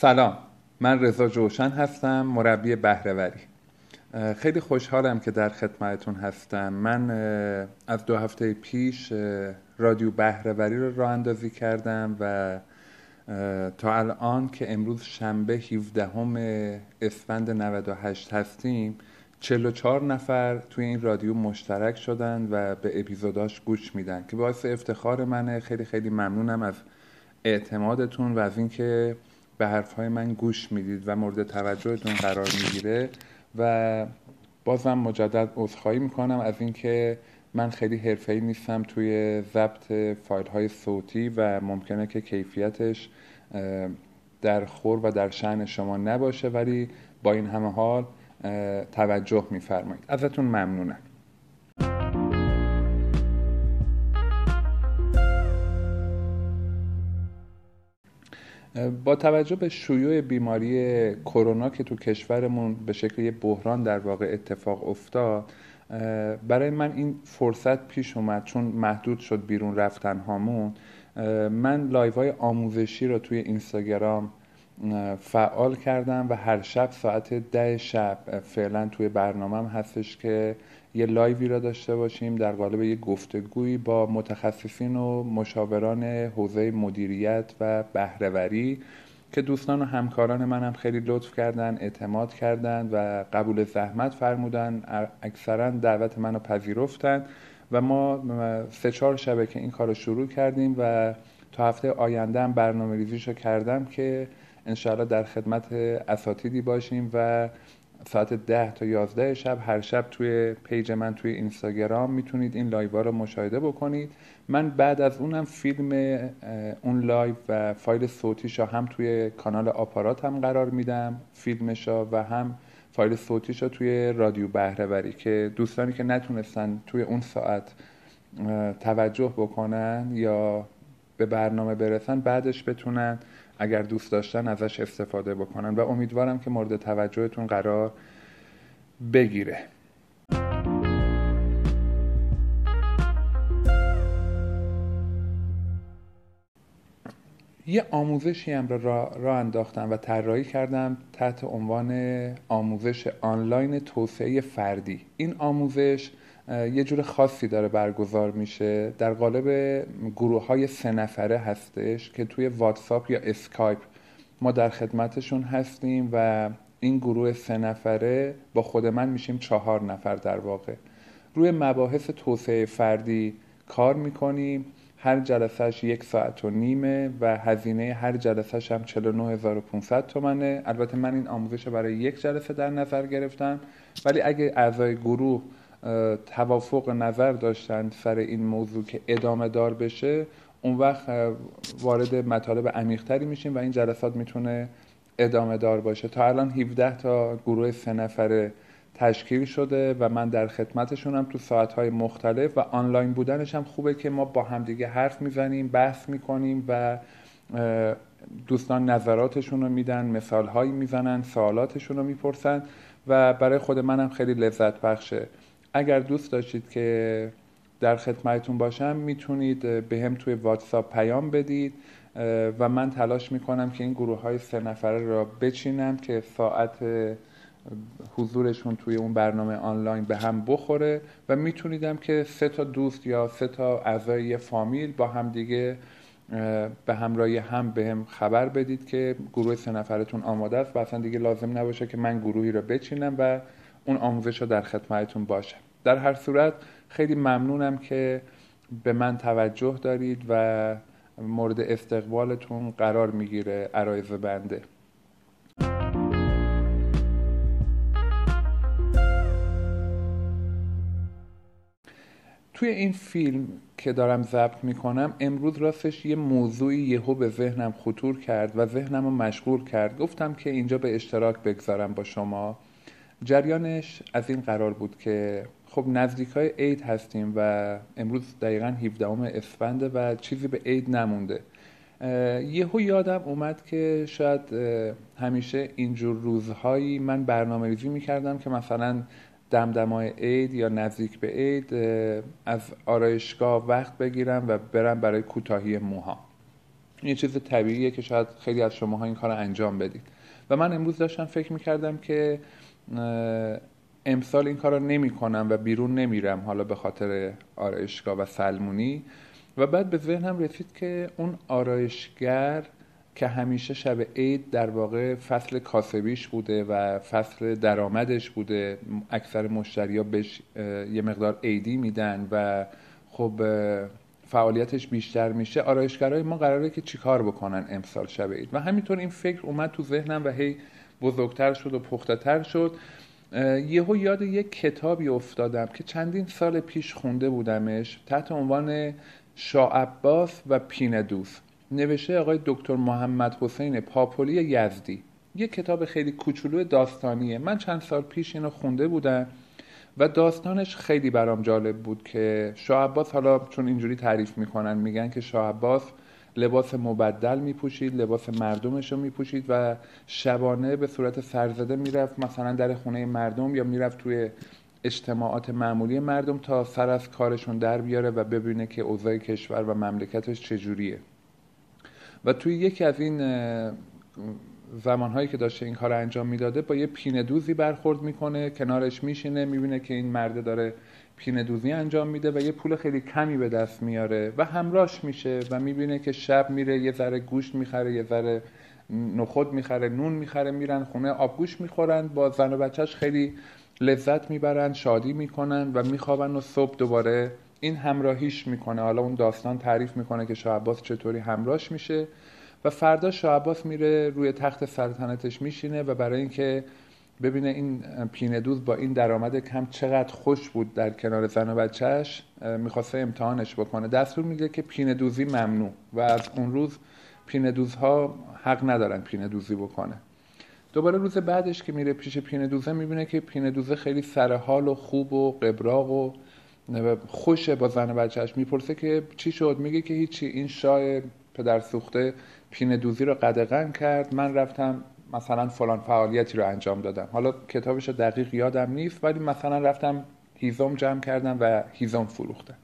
سلام. من رضا جوشن هستم مربی بهرهوری. خیلی خوشحالم که در خدمتتون هستم. من از دو هفته پیش رادیو بهرهوری رو راه اندازی کردم و تا الان که امروز شنبه 17 اسفند 98 هستیم 44 نفر توی این رادیو مشترک شدن و به اپیزوداش گوش میدن که باعث افتخار منه. خیلی خیلی ممنونم از اعتمادتون و از اینکه به حرفهای من گوش می‌دید و مورد توجهتون قرار می‌گیره و بازم مجدد عذرخواهی می‌کنم از اینکه من خیلی حرفه‌ای نیستم توی ضبط فایل های صوتی و ممکنه که کیفیتش در خور و در شعن شما نباشه ولی با این همه حال توجه میفرمایید. ازتون ممنونم. با توجه به شیوع بیماری کرونا که تو کشورمون به شکل یه بحران در واقع اتفاق افتاد برای من این فرصت پیش اومد چون محدود شد بیرون رفتن هامون. من live های آموزشی رو توی اینستاگرام فعال کردم و هر شب ساعت ده شب فعلا توی برنامهم هستش که یه live ی را داشته باشیم. در قالب یه گفتگویی با متخصصین و مشاوران حوزه مدیریت و بهرهوری که دوستان و همکاران من هم خیلی لطف کردن اعتماد کردن و قبول زحمت فرمودن. اکثرا دعوت منو پذیرفتن و ما سه چهار شبه که این کار رو شروع کردیم و تا هفته آینده هم برنامه ریزیشو کردم که انشاءالله در خدمت اساتیدی باشیم و ساعت ده تا یازده شب هر شب توی page من توی اینستاگرام می‌تونید این live رو مشاهده بکنید. من بعد از اونم فیلم اون live و فایل صوتیشا هم توی کانال آپارات هم قرار میدم فیلمشا و هم فایل صوتیشا توی رادیو بهرهوری که دوستانی که نتونستن توی اون ساعت توجه بکنن یا به برنامه برسن بعدش بتونن. اگر دوست داشتن ازش استفاده بکنن و امیدوارم که مورد توجهتون قرار بگیره. یه آموزشی هم راه را انداختم و طراحی کردم تحت عنوان آموزش آنلاین توسعه فردی. این آموزش یه جور خاصی داره برگزار میشه. در قالب گروه های سه نفره هستش که توی واتساپ یا اسکایپ ما در خدمتشون هستیم و این گروه سه نفره با خود من میشیم چهار نفر در واقع. روی مباحث توسعه فردی کار می‌کنیم. هر جلسهش یک ساعت و نیمه و هزینه هر جلسهش هم 49500 تومنه. البته من این آموزش برای یک جلسه در نظر گرفتم. ولی اگه اعضای گروه توافق نظر داشتن سر این موضوع که ادامه دار بشه اون وقت وارد مطالب عمیقتری میشیم و این جلسات می‌تونه ادامه دار باشه. تا الان 17 تا گروه سه نفره تشکیل شده و من در خدمتشونم تو ساعتهای مختلف و آنلاین بودنش هم خوبه که ما با همدیگه حرف می‌زنیم بحث می‌کنیم و دوستان نظراتشون رو میدن مثالهایی می‌زنن سوالاتشون رو می‌پرسن و برای خود منم خیلی لذت بخشه. اگر دوست داشتید که در خدمتتون باشم می‌تونید به هم توی واتساپ پیام بدید و من تلاش می‌کنم که این گروه های سه نفره را بچینم که ساعت حضورشون توی اون برنامه آنلاین به هم بخوره و میتونیدم که سه تا دوست یا سه تا اعضای فامیل با هم دیگه به همراهی هم به هم خبر بدید که گروه سه نفرتون آماده است و اصلا دیگه لازم نباشه که من گروهی رو بچینم و اون آموزش رو در خدمتتون باشم در هر صورت خیلی ممنونم که به من توجه دارید و مورد استقبالتون قرار می‌گیره عرایز بنده. توی این فیلم که دارم ضبط می‌کنم امروز راستش یه موضوعی یهو به ذهنم خطور کرد و ذهنم رو مشغول کرد. گفتم که اینجا به اشتراک بگذارم با شما. جریانش از این قرار بود که خب نزدیک های عید هستیم و امروز دقیقا 17 اسفنده و چیزی به عید نمونده. یهو یادم اومد که شاید همیشه اینجور روزهایی من برنامه ریزی می‌کردم که مثلا دمدمای عید یا نزدیک به عید از آرایشگاه وقت بگیرم و برم برای کوتاهی موها. یه چیز طبیعیه که شاید خیلی از شماها این کار انجام بدید. و من امروز داشتم فکر می‌کردم که امسال این کار رو نمی کنم و بیرون نمیرم حالا به خاطر آرایشگاه و سلمونی. و بعد به ذهنم رسید که اون آرایشگر که همیشه شب عید در واقع فصل کاسبیش بوده و فصل درآمدش بوده اکثر مشتریا بهش یه مقدار عیدی میدن و خب فعالیتش بیشتر میشه آرایشگرای ما قراره که چیکار بکنن امسال شب عید. و همینطور این فکر اومد تو ذهنم و هی بزرگتر شد و پخته تر شد یهو یاد یک کتابی افتادم که چندین سال پیش خونده بودمش تحت عنوان شاه عباس و پیندوس نوشته آقای دکتر محمد حسین پاپولی یزدی. یه کتاب خیلی کوچولو داستانیه. من چند سال پیش اینو خونده بودم و داستانش خیلی برام جالب بود که شاه عباس حالا چون اینجوری تعریف می‌کنن میگن که شاه عباس لباس مبدل میپوشید لباس مردمش رو میپوشید و شبانه به صورت سرزده می‌رفت مثلا در خونه مردم یا می‌رفت توی اجتماعات معمولی مردم تا سر از کارشون در بیاره و ببینه که اوضاع کشور و مملکتش چجوریه. و توی یکی از این زمانهایی که داشته این کار انجام می‌داده با یه پینه دوزی برخورد می‌کنه کنارش میشینه می‌بینه که این مرده داره پینه دوزی انجام میده و یه پول خیلی کمی به دست میاره و همراش میشه و می‌بینه که شب میره یه ذره گوشت می‌خره یه ذره نخود می‌خره نون می‌خره میرن خونه آبگوش می‌خورن با زن و بچهش خیلی لذت می‌برن شادی می‌کنن و میخوابن و صبح دوباره این همراهیش می‌کنه. حالا اون داستان تعریف می‌کنه که شاه عباس چطوری همراهش میشه. و فردا شاه عباس میره روی تخت سلطنتش میشینه و برای اینکه ببینه این پیندوز با این درآمد کم چقدر خوش بود در کنار زن و بچهش می‌خواسته امتحانش بکنه. دستور میده که پیندوزی ممنوع و از اون روز پیندوزها حق ندارن پیندوزی بکنه. دوباره روز بعدش که میره پیش پیندوزه می‌بینه که پیندوزه خیلی سرحال و خوب و قبراق و خوشه با زن و بچهش می‌پرسه که چی شد؟ میگه که هیچی. این شاه پدر سوخته پیندوزی رو قدغن کرد. من رفتم مثلا فلان فعالیتی رو انجام دادم. حالا کتابش رو دقیق یادم نیست ولی مثلا رفتم هیزم جمع کردم و هیزم فروختم.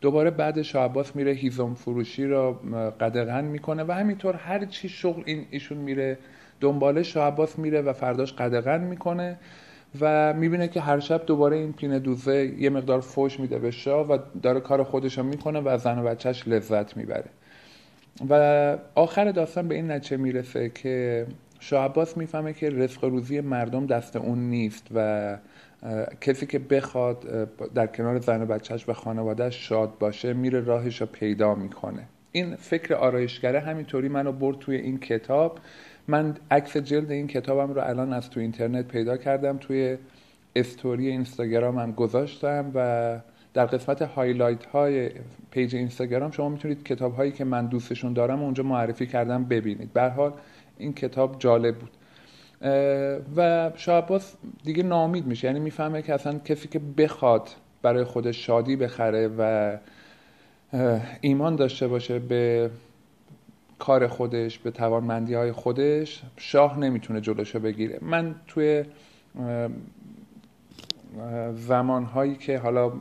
دوباره بعد عباس میره هیزم فروشی رو قدغن می‌کنه و همینطور هر چی شغل این ایشون میره دنباله عباس میره و فرداش قدغن می‌کنه و می‌بینه که هر شب دوباره این پینه دوزه یه مقدار فوش میده به شاه و داره کار خودش رو می‌کنه و زن و بچهش لذت می‌بره. و آخر داستان به این نچه می‌رسه که شاه عباس می‌فهمه که رزق روزی مردم دست اون نیست و کسی که بخواد در کنار زن و بچهش و خانوادهش شاد باشه میره راهش رو پیدا می‌کنه. این فکر آرایشگره همینطوری منو برد توی این کتاب. من عکس جلد این کتابم رو الان از تو اینترنت پیدا کردم توی استوری اینستاگرامم گذاشتم و در قسمت highlight های page اینستاگرام شما می‌تونید کتاب هایی که من دوستشون دارم اونجا معرفی کردم ببینید. به حال این کتاب جالب بود. و شاه عباس دیگه نامید میشه. یعنی می‌فهمه که اصلا کسی که بخواد برای خودش شادی بخره و ایمان داشته باشه به کار خودش به توانمندی های خودش شاه نمی‌تونه جلوشو بگیره. من توی زمان هایی که حالا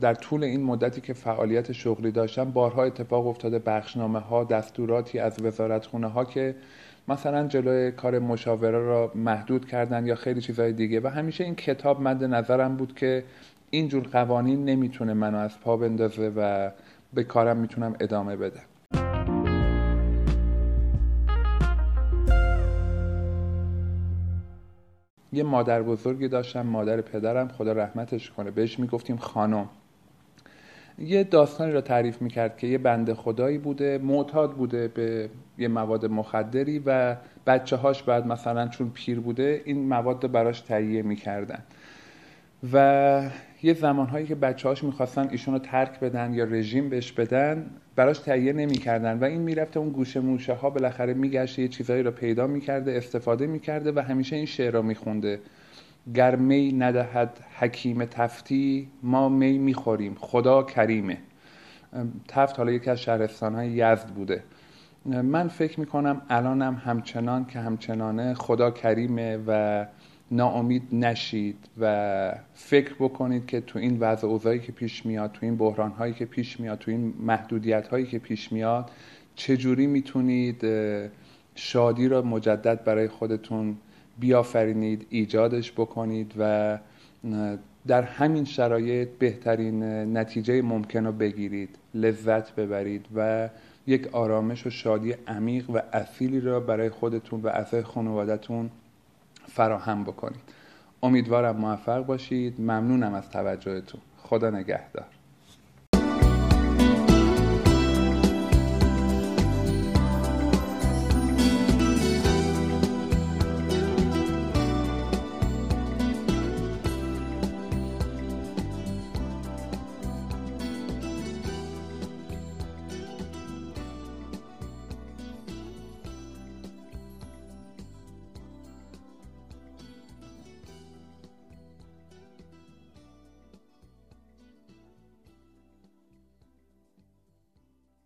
در طول این مدتی که فعالیت شغلی داشتم بارها اتفاق افتاده بخشنامه ها دستوراتی از وزارت خونه ها که مثلا جلوی کار مشاوره را محدود کردن یا خیلی چیزهای دیگه. و همیشه این کتاب مد نظرم بود که اینجور قوانین نمی‌تونه منو از پا بندازه و به کارم می‌تونم ادامه بدم یه مادر بزرگی داشتم مادر پدرم خدا رحمتش کنه بهش می‌گفتیم خانم. یه داستانی را تعریف می‌کرد که یه بنده خدایی بوده معتاد بوده به یه مواد مخدری و بچه هاش بعد مثلا چون پیر بوده این مواد براش تهیه می‌کردن. و یه زمانهایی که بچه هاش می‌خواستن ایشون رو ترک بدن یا رژیم بهش بدن براش تهیه نمی‌کردن و این می‌رفته اون گوشه موشه ها بالاخره میگشته یه چیزایی رو پیدا می‌کرده استفاده می‌کرده و همیشه این شعر رو میخونده. گر می ندهد حکیم تفتی ما می می‌خوریم. خدا کریمه. تفت حالا یکی از شهرستان های یزد بوده. من فکر می‌کنم الانم همچنان که همچنانه خدا کریمه و ناامید نشید و فکر بکنید که تو این وضع اوضاعی که پیش میاد تو این بحران هایی که پیش میاد تو این محدودیت هایی که پیش میاد چجوری می‌تونید شادی را مجدد برای خودتون بیافرینید ایجادش بکنید و در همین شرایط بهترین نتیجه ممکن رو بگیرید لذت ببرید و یک آرامش و شادی عمیق و اصیلی را برای خودتون و اعضای خانوادتون فراهم بکنید. امیدوارم موفق باشید. ممنونم از توجهتون. خدا نگهدار.